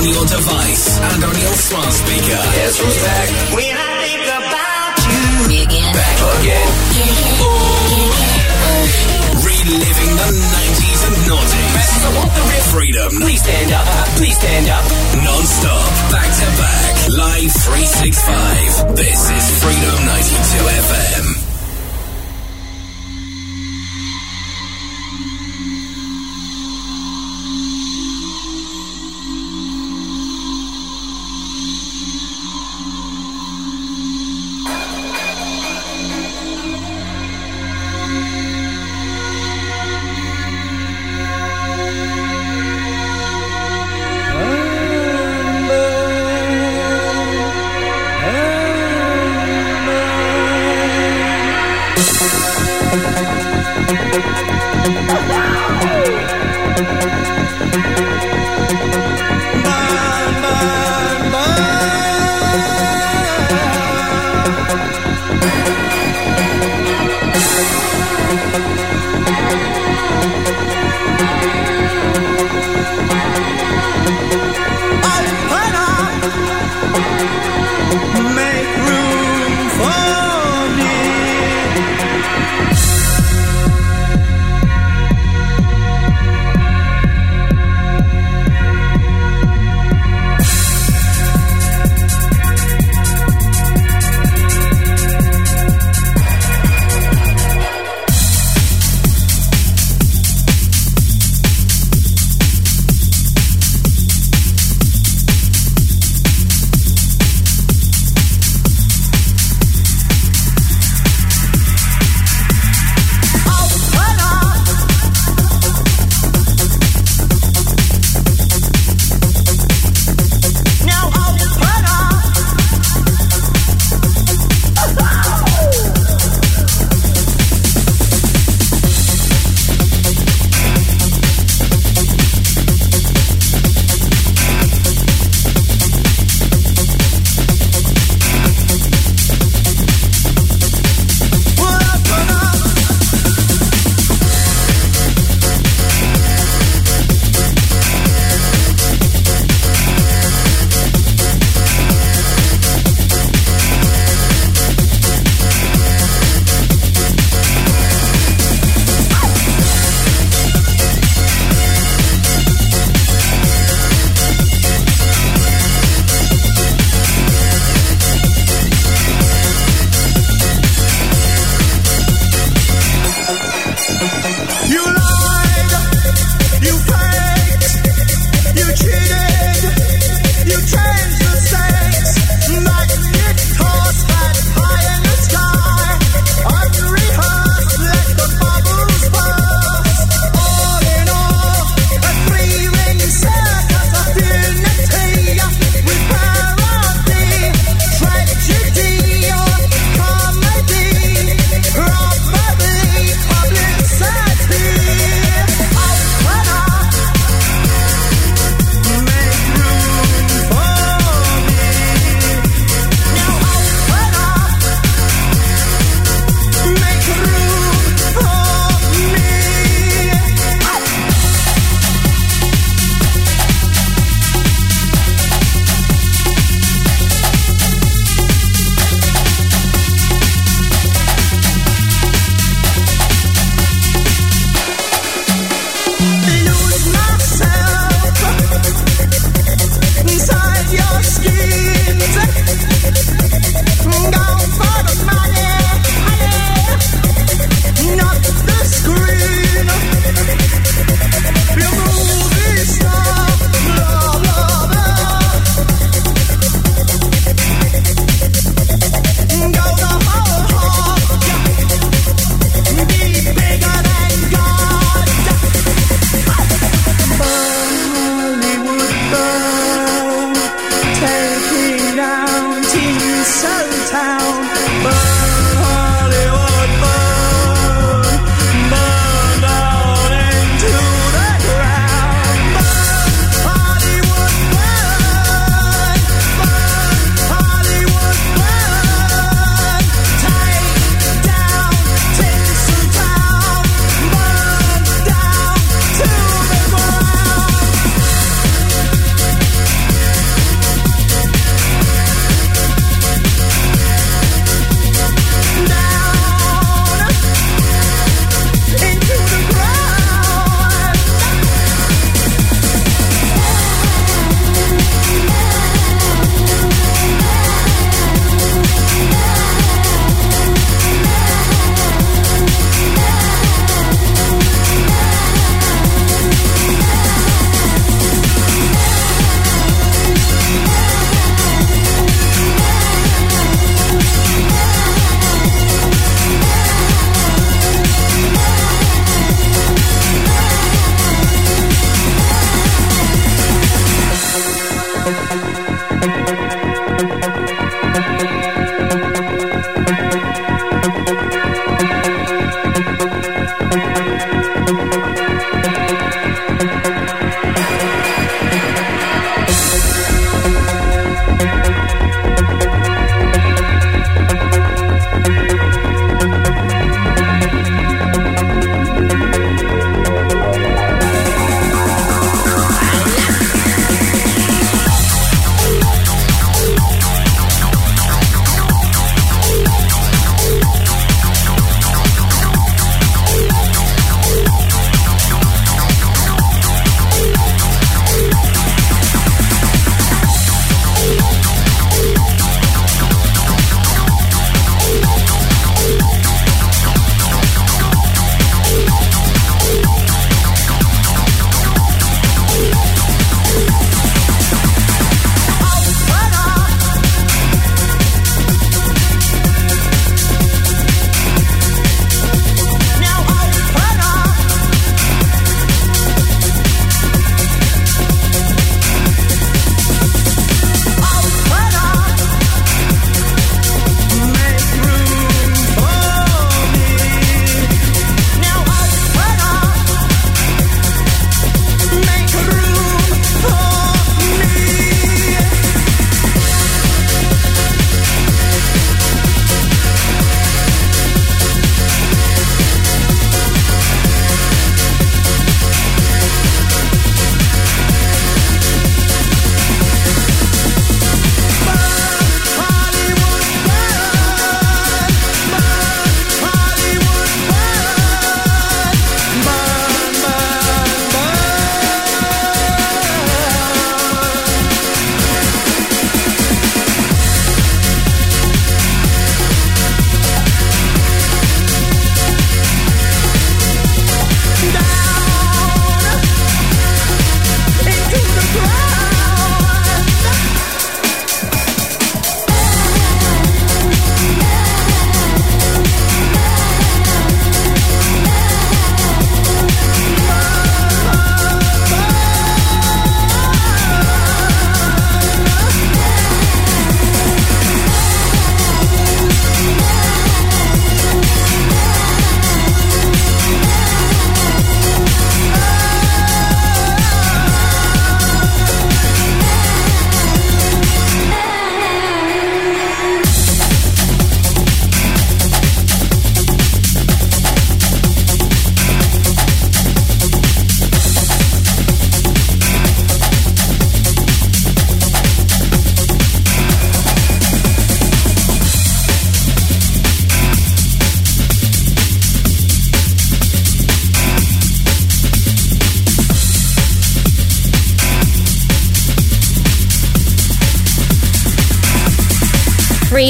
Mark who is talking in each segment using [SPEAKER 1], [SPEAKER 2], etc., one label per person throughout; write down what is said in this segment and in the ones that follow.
[SPEAKER 1] on your device and on your smart speaker. Yes, we're back. When I think about you. Me again. Back again. Reliving the 90s and noughties. I want the real freedom. Please stand up. Please stand up. Non-stop. Back to back. Live 365. This is Freedom 92 FM.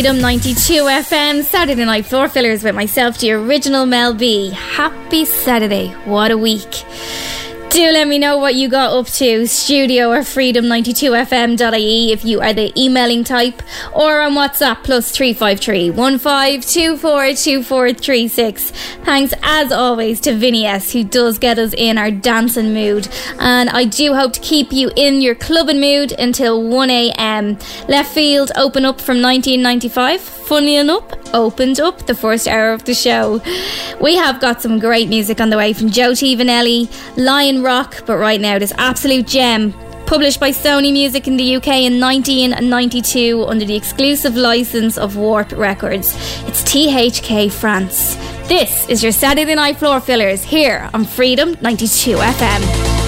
[SPEAKER 2] Freedom 92 FM, Saturday Night Floor Fillers with myself, the original Mel B. Happy Saturday. What a week. Do let me know what you got up to. Studio or freedom92fm.ie if you are the emailing type, or on WhatsApp plus 353 15242436. Thanks as always to Vinny S, who does get us in our dancing mood. And I do hope to keep you in your clubbing mood until 1am. Leftfield open up from 1995. Funny enough, opened up the first hour of the show. We have got some great music on the way from Joe T. Vannelli, Lion Rock, but right now this absolute gem published by Sony Music in the UK in 1992 under the exclusive license of Warp Records. It's THK France. This is your Saturday Night Floor Fillers here on Freedom 92 FM.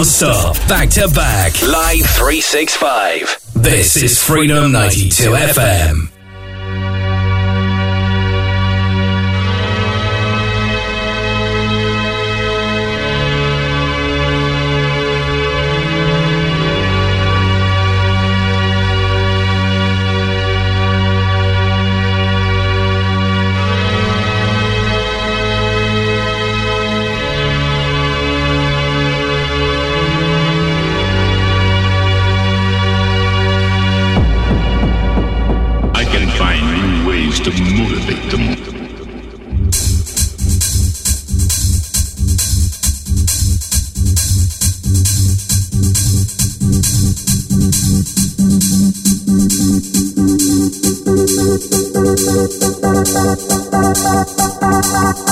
[SPEAKER 3] Non-stop, back to back, live 365. This is Freedom 92 FM. Thank you.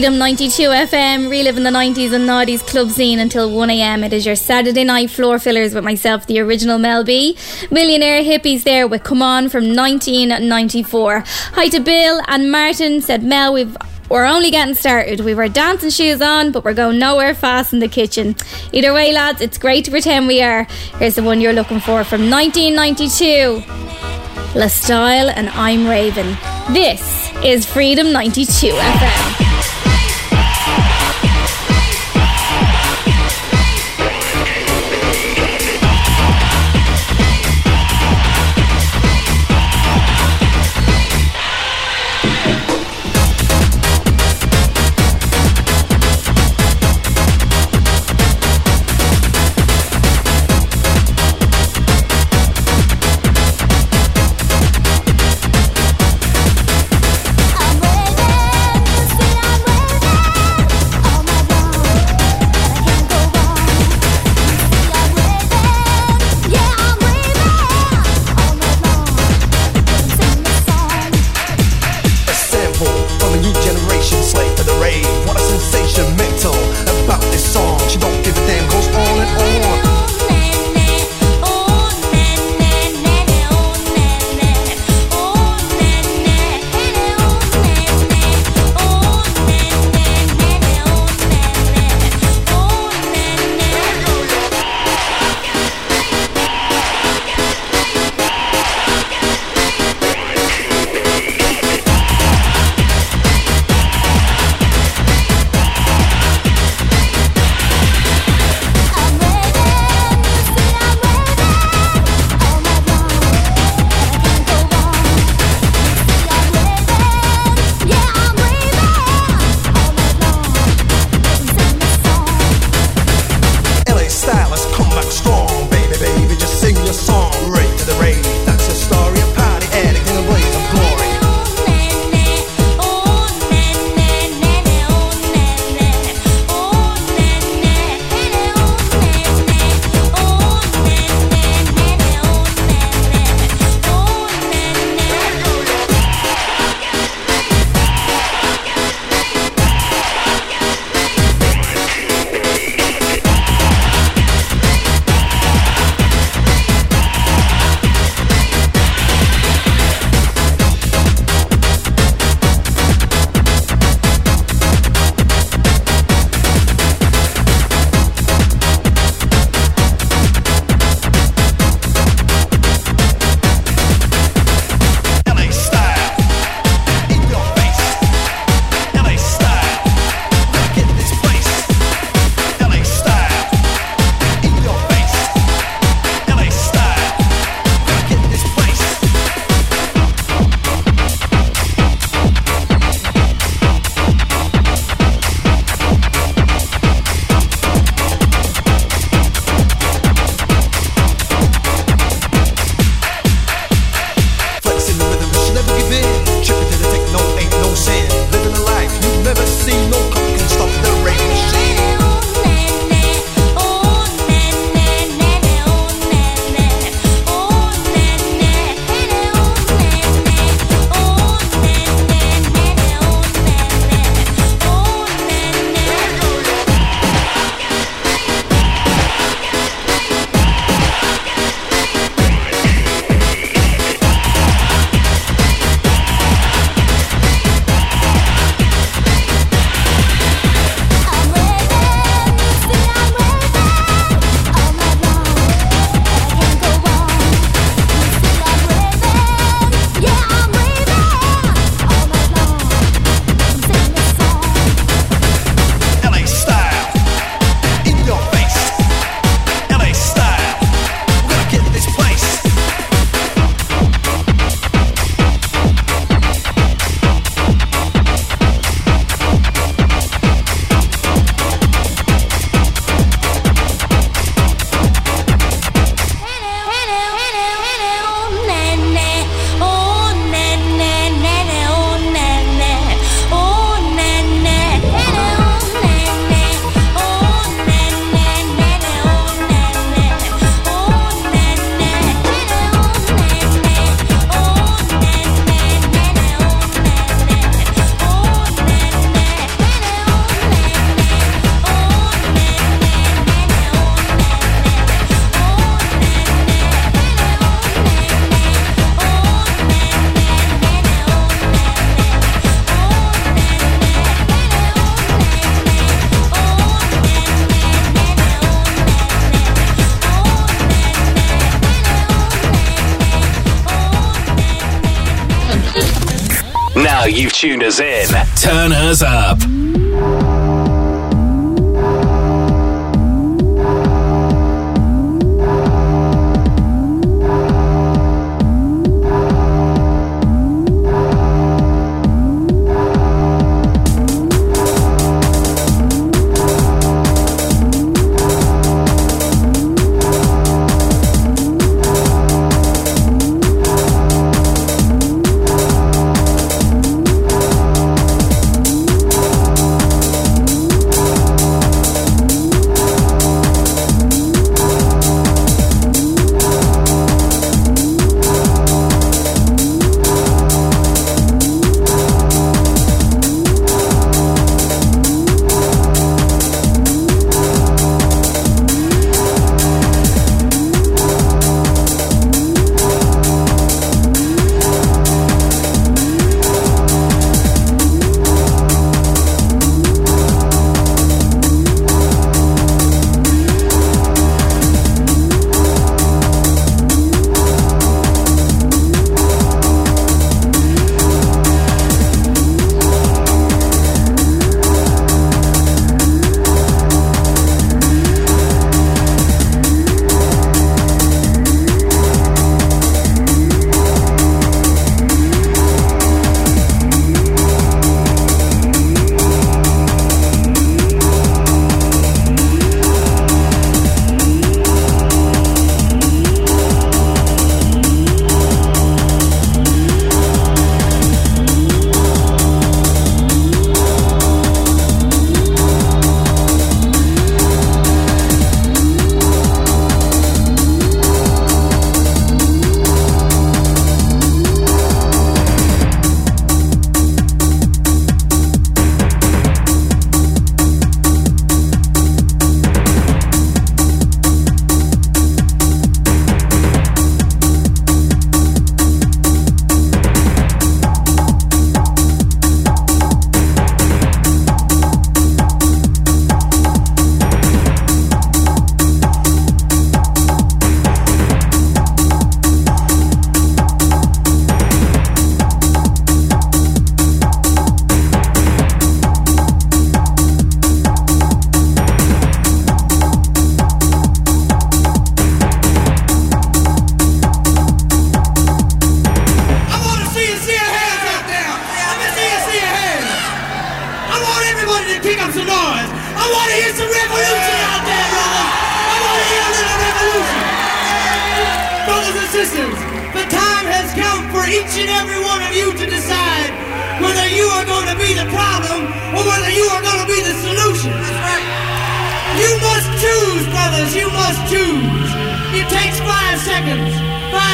[SPEAKER 2] Freedom 92 FM, reliving the 90s and noughties club scene until 1am. It is your Saturday night floor fillers with myself, the original Mel B. Millionaire hippies there with Come On from 1994. Hi to Bill and Martin, said Mel, we've we're only getting started. We were dancing shoes on, but we're going nowhere fast in the kitchen. Either way, lads, it's great to pretend we are. Here's the one you're looking for from 1992 L.A. Style and I'm Raving. This is Freedom 92 FM.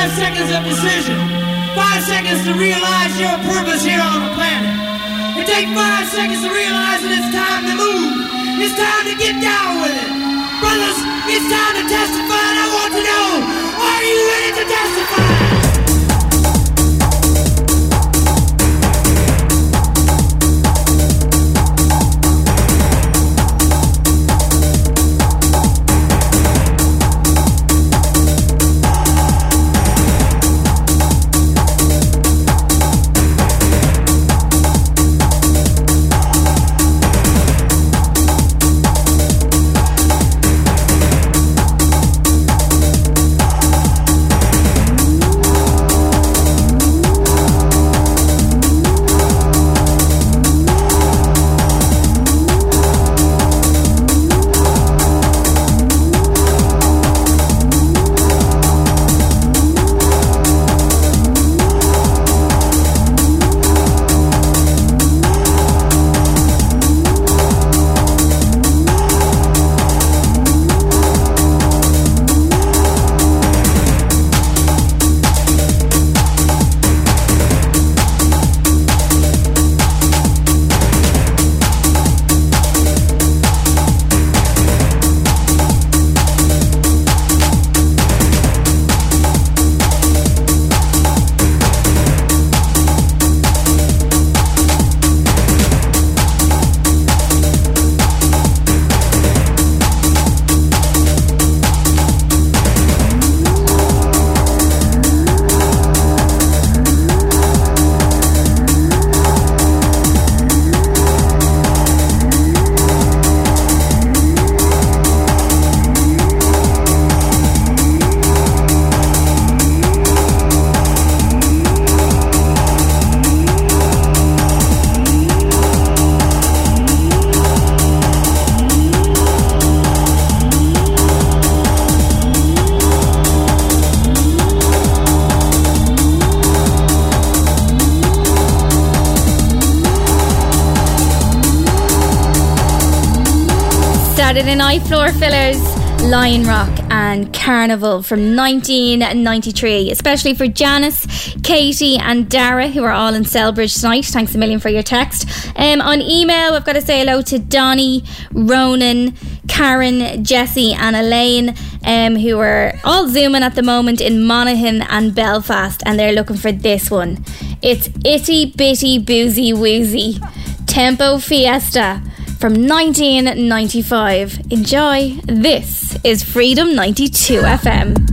[SPEAKER 4] Five seconds of decision. Five seconds to realize
[SPEAKER 5] your purpose here on the planet. It takes five seconds to realize that it's time to move. It's time to get down with
[SPEAKER 2] it. Brothers, it's time to testify and I want to know, are you ready and Carnival from 1993, especially for Janice, Katie, and Dara, who are all in Celbridge tonight. Thanks a million for your text. Um, on email, I've got to say hello to Donnie, Ronan, Karen, Jesse, and Elaine, um, who are all zooming at the moment in Monaghan and Belfast, and they're looking for this one. It's Itty Bitty Boozy Woozy Tempo Fiesta from 1995. Enjoy. This is Freedom 92 FM.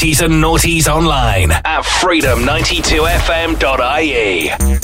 [SPEAKER 6] 90s and noughties online at freedom92fm.ie.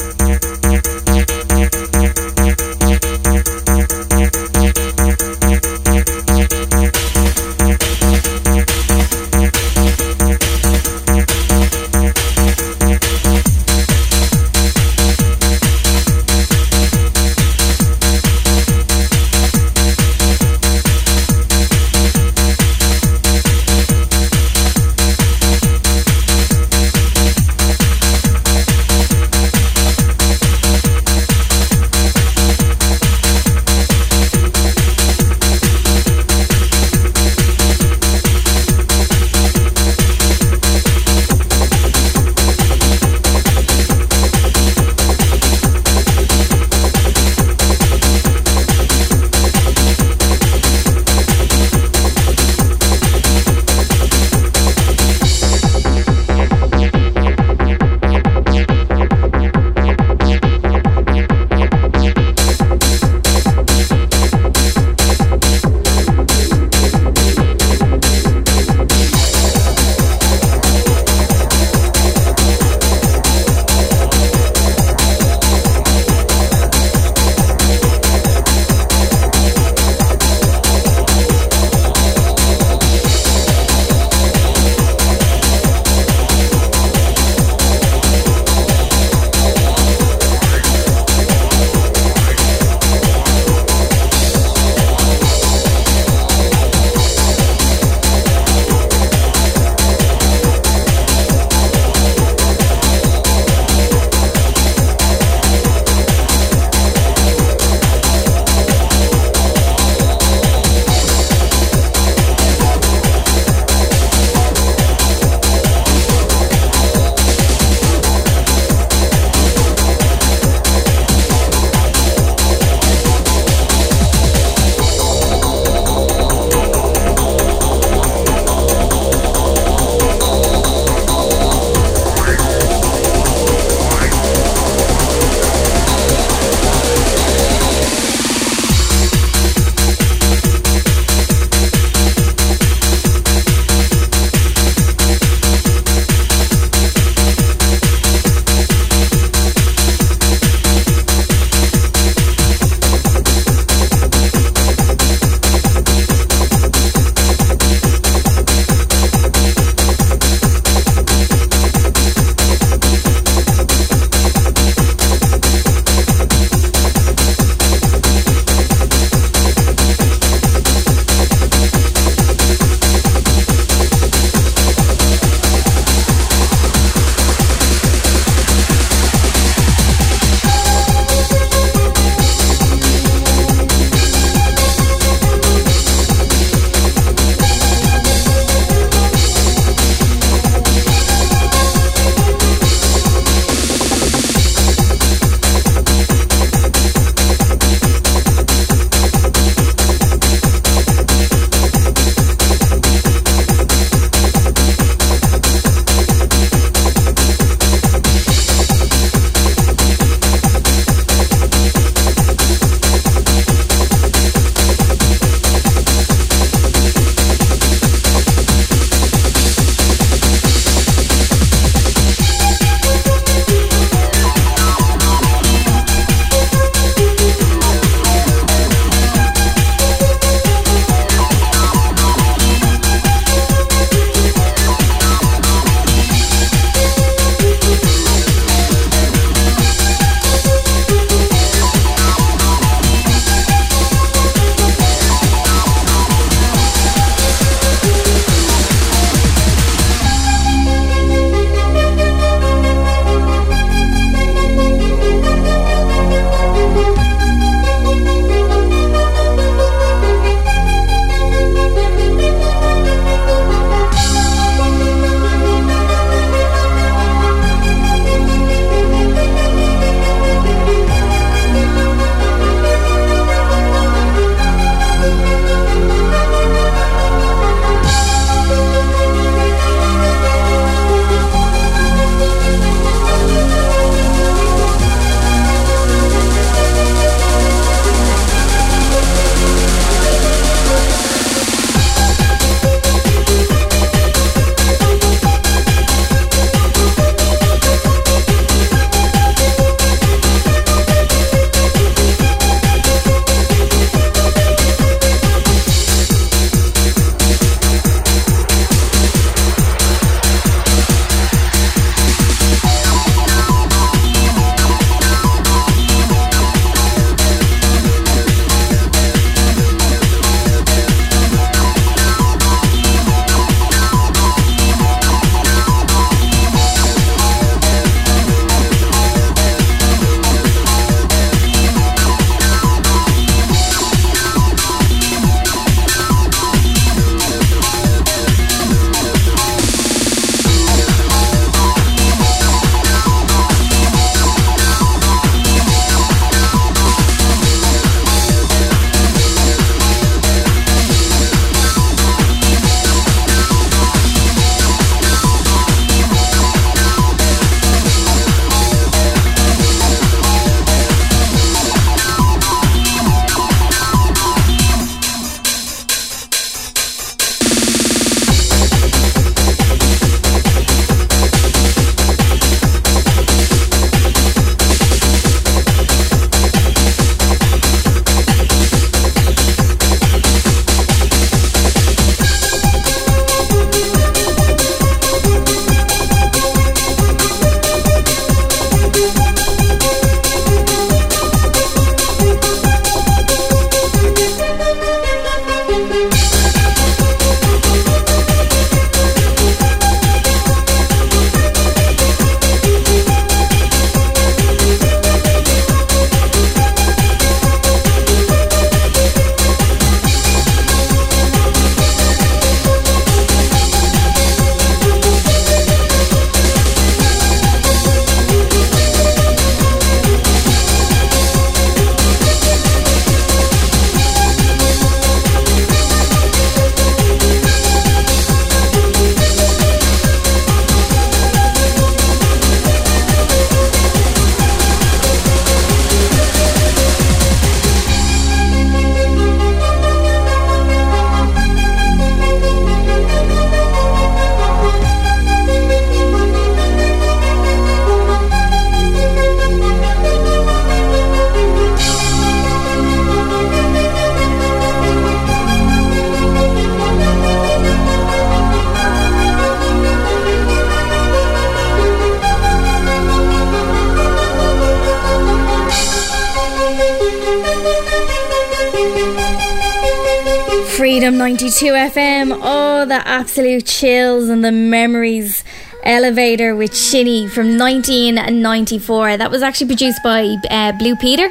[SPEAKER 2] absolute chills and the memories. Elevator with Shinny from 1994. That was actually produced by uh, Blu Peter.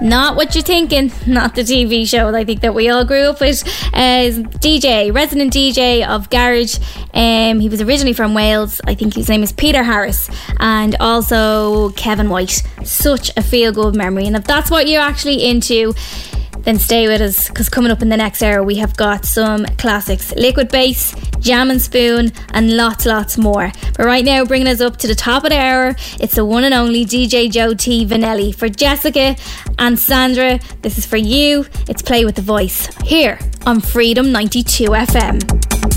[SPEAKER 2] Not what you're thinking, not the TV show I think that we all grew up with. Uh, DJ, resident DJ of Garage. Um, he was originally from Wales. I think his name is Peter Harris. And also Kevin White. Such a feel good memory. And if that's what you're actually into, then stay with us because coming up in the next hour we have got some classics. Liquid bass jam and spoon and lots lots more. But right now bringing us up to the top of the hour it's the one and only dj joe t vannelli. For jessica and sandra this is for you. It's play with the voice here on freedom 92 fm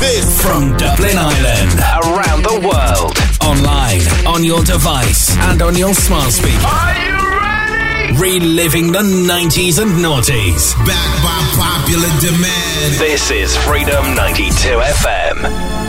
[SPEAKER 4] this.
[SPEAKER 6] From Dublin Island, around the world, online, on your device, and on your smart speaker.
[SPEAKER 5] Are you ready?
[SPEAKER 6] Reliving the 90s and noughties.
[SPEAKER 4] Back by popular demand.
[SPEAKER 6] This is Freedom 92 FM.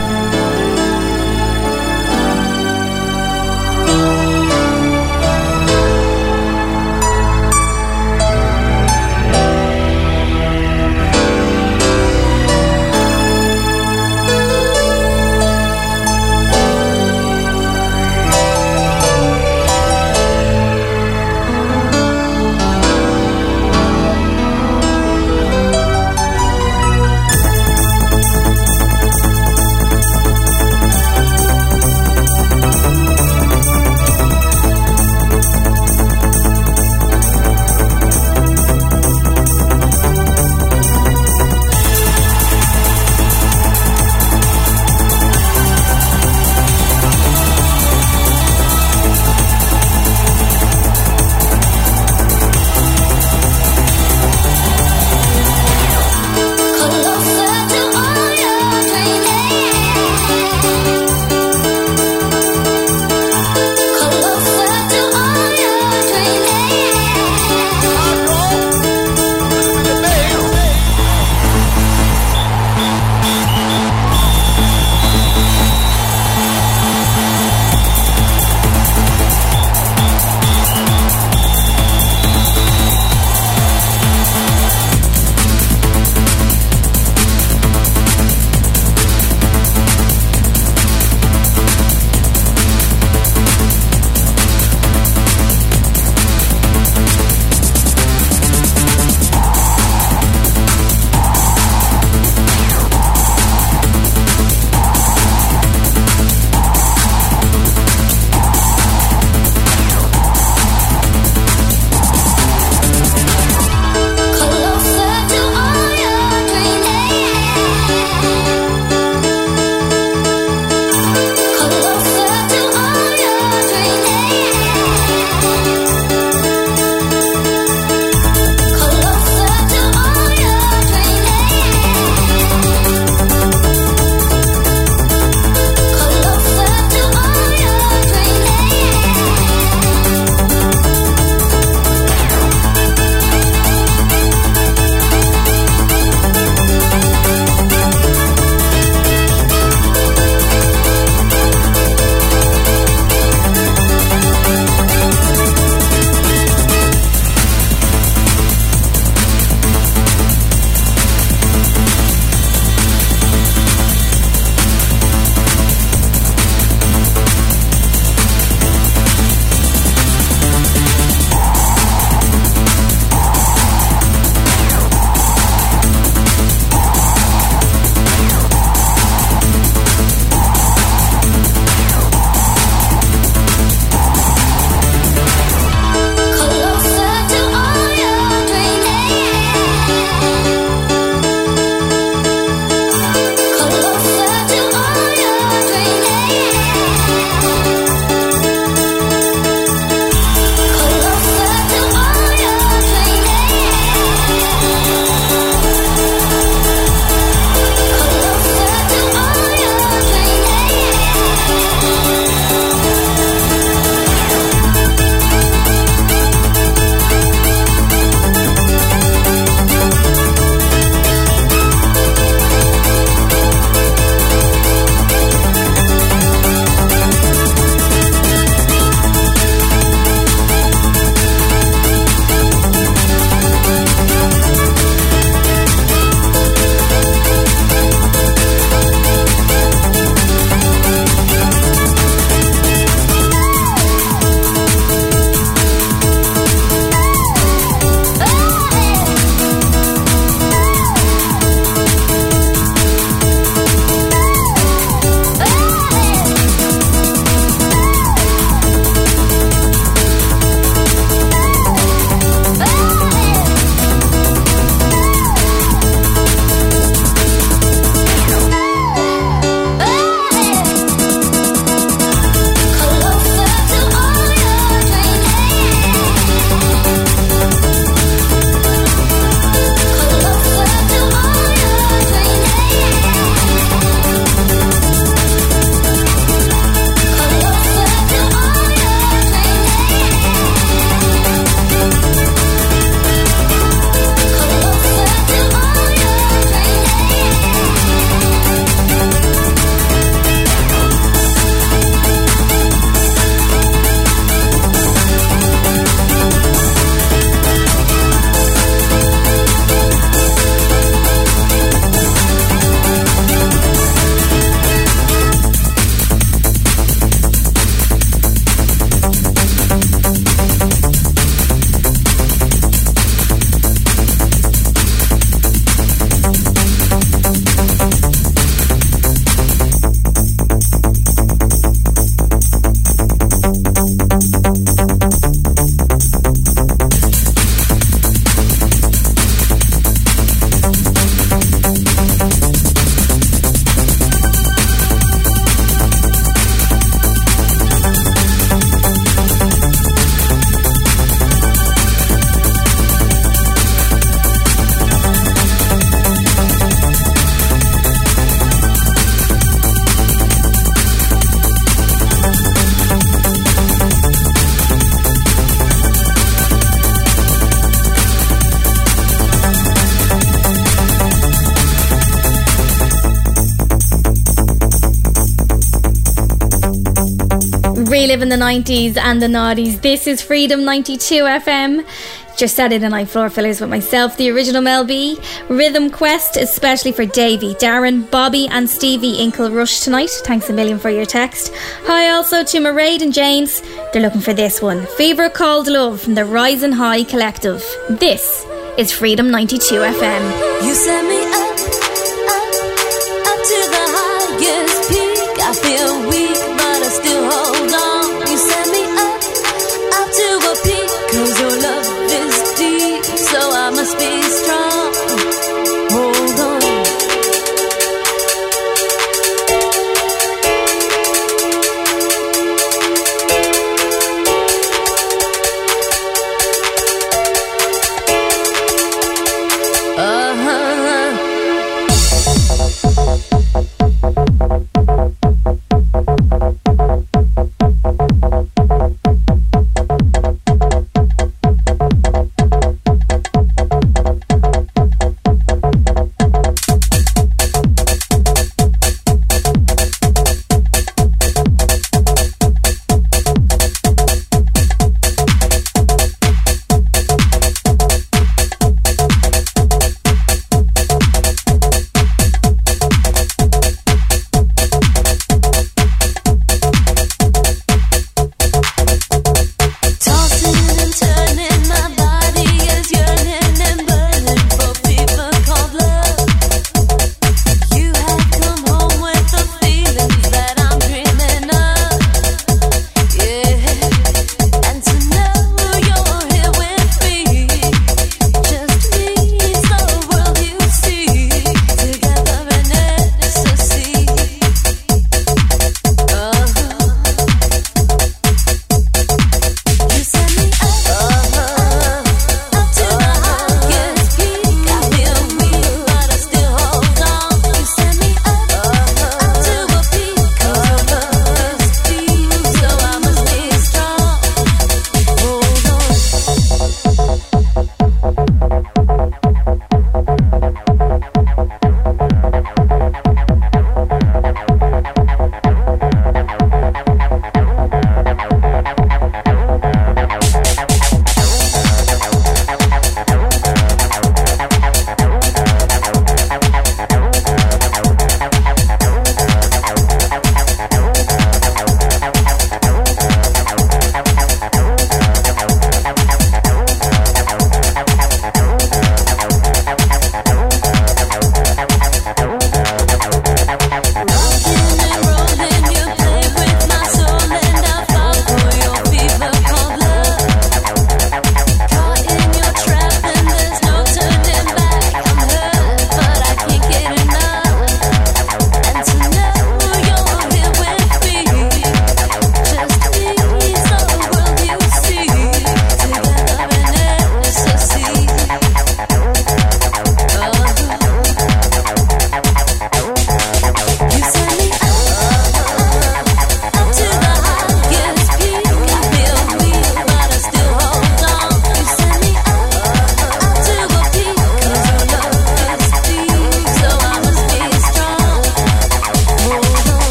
[SPEAKER 7] live in the 90s and the noughties. This is Freedom 92 FM. Just Saturday night floor fillers with myself, the original Mel B. Rhythm Quest, especially for Davey, Darren, Bobby, and Stevie in Kilrush tonight. Thanks a million for your text. Hi also to Maraid and James. They're looking for this one Fever Called Love from the Rising High Collective. This is Freedom 92 FM.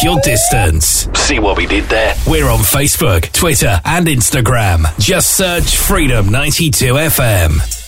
[SPEAKER 6] Keep your distance. See what we did there? We're on Facebook, Twitter, and Instagram. Just search Freedom 92 FM.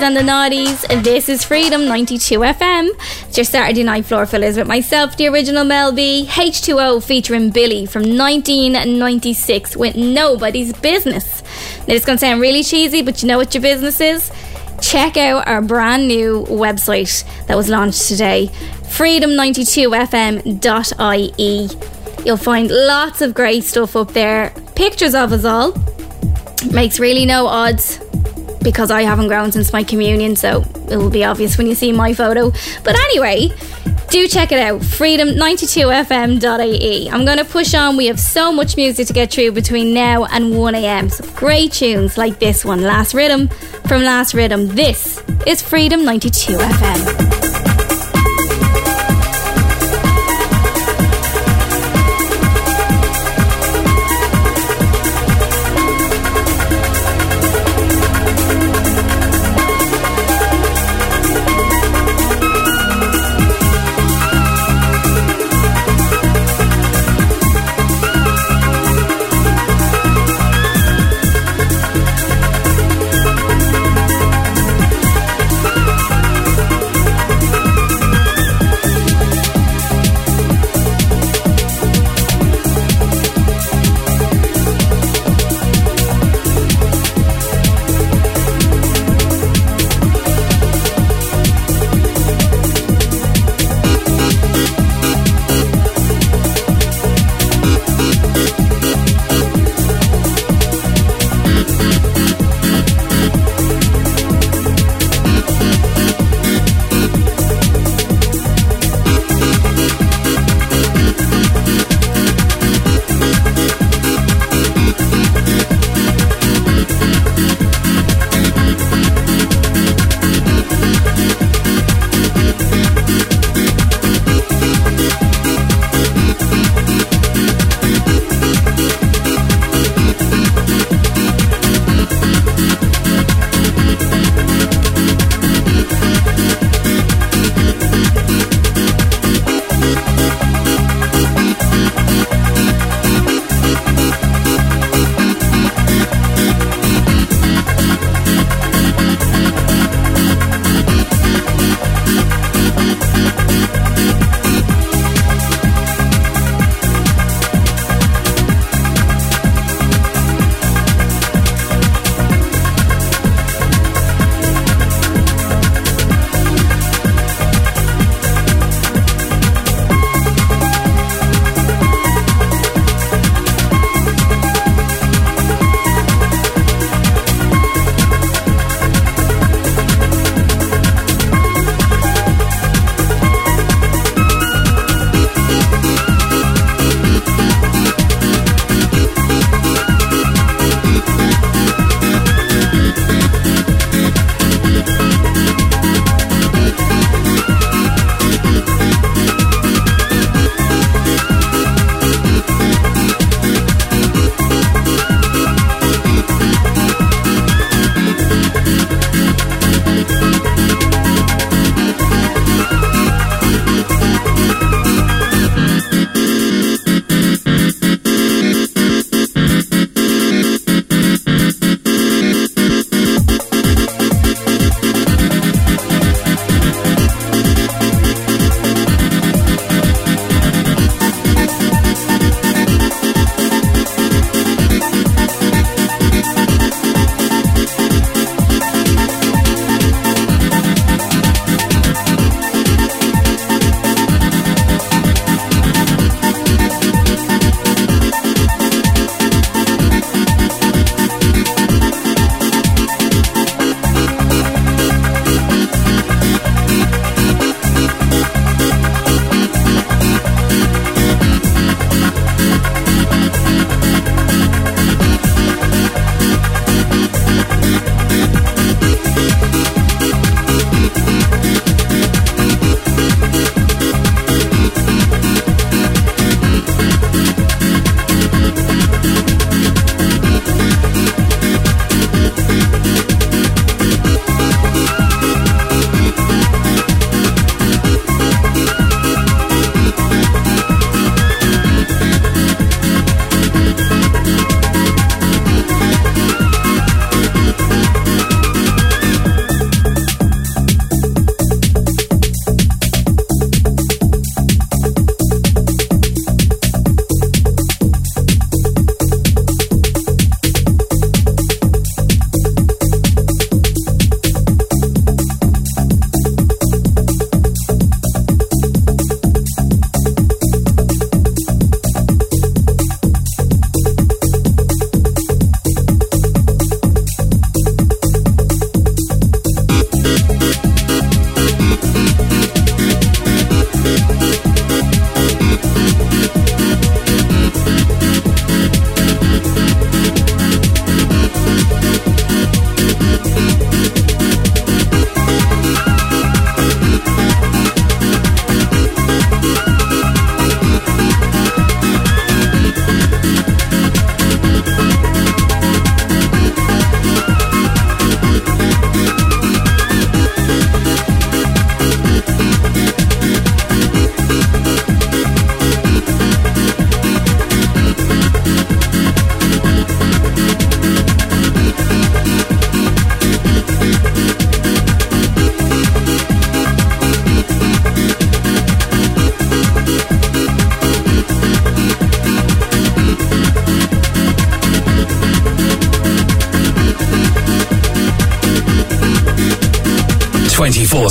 [SPEAKER 2] 90s and the 90s. This is Freedom 92 FM. It's your Saturday night floor fillers with myself, the original Mel B, H2O featuring Billie from 1996 with Nobody's Business. Now, it's going to sound really cheesy, but you know what your business is? Check out our brand new website that was launched today, freedom92fm.ie. You'll find lots of great stuff up there, pictures of us all. Makes really no odds because I haven't grown since my communion, so it'll be obvious when you see my photo. But anyway, do check it out freedom92fm.ie. I'm going to push on. We have so much music to get through between now and 1am. Some great tunes like this one, Last Rhythm from Last Rhythm. This is
[SPEAKER 8] Freedom92FM.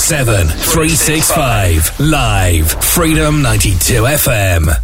[SPEAKER 9] 24 7, 365. Live. Freedom 92 FM.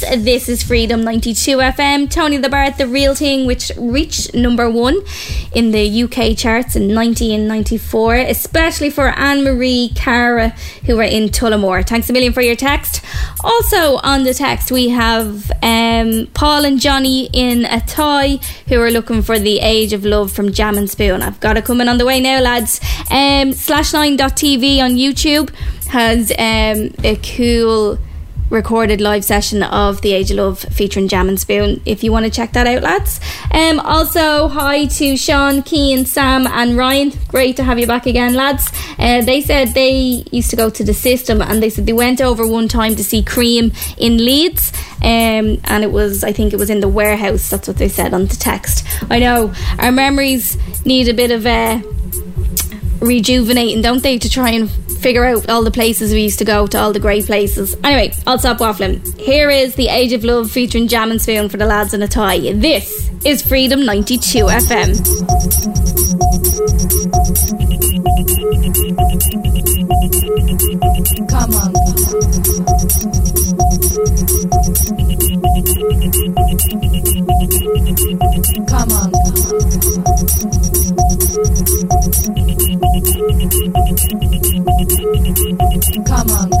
[SPEAKER 2] This is Freedom 92 FM. Tony Di Bart, The Real Thing, which reached number one in the UK charts in 90 and 94, especially for Anne Marie Cara, who were in Tullamore. Thanks a million for your text. Also on the text, we have um, Paul and Johnny in Athy who are looking for The Age of Love from Jam and Spoon. I've got it coming on the way now, lads. Um, slash9.tv on YouTube has um, a cool recorded live session of The Age of Love featuring Jam and Spoon if you want to check that out lads. Um, also hi to Sean, Keane, Sam and Ryan. Great to have you back again lads. Uh, they said they used to go to the system and they said they went over one time to see Cream in Leeds. Um, and it was I think it was in the warehouse that's what they said on the text. I know our memories need a bit of uh, rejuvenating, don't they, to try and figure out all the places we used to go to, all the great places. Anyway, I'll stop waffling. Here is The Age of Love featuring Jam and Spoon for the lads in Athy. This is Freedom 92 FM.
[SPEAKER 10] Come on. Come on. Come on.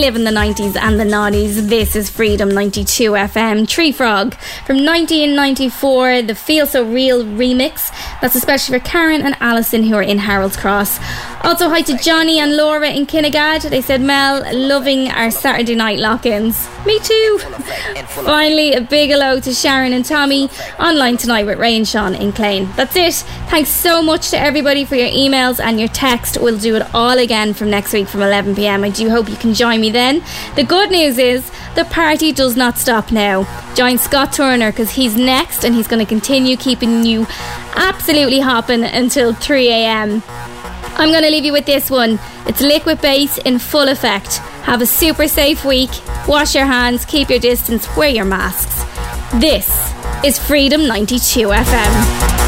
[SPEAKER 2] Reliving the 90s and the 90s. This is Freedom 92 FM. Tree Frog from 1994, the Feel So Real remix. That's especially for Karen and Alison who are in Harold's Cross. Also, hi to Johnny and Laura in Kinnegad. They said, Mel, loving our Saturday night lock ins. Me too. Finally, a big hello to Sharon and Tommy online tonight with Ray and Sean in Clane. That's it. Thanks so much to everybody for your emails and your text. We'll do it all again from next week from 11 pm. I do hope you can join me then. The good news is the party does not stop now. Join Scott Turner because he's next and he's going to continue keeping you absolutely hopping until 3 am. I'm going to leave you with this one. It's liquid base in full effect. Have a super safe week. Wash your hands, keep your distance, wear your masks. This is Freedom 92 FM.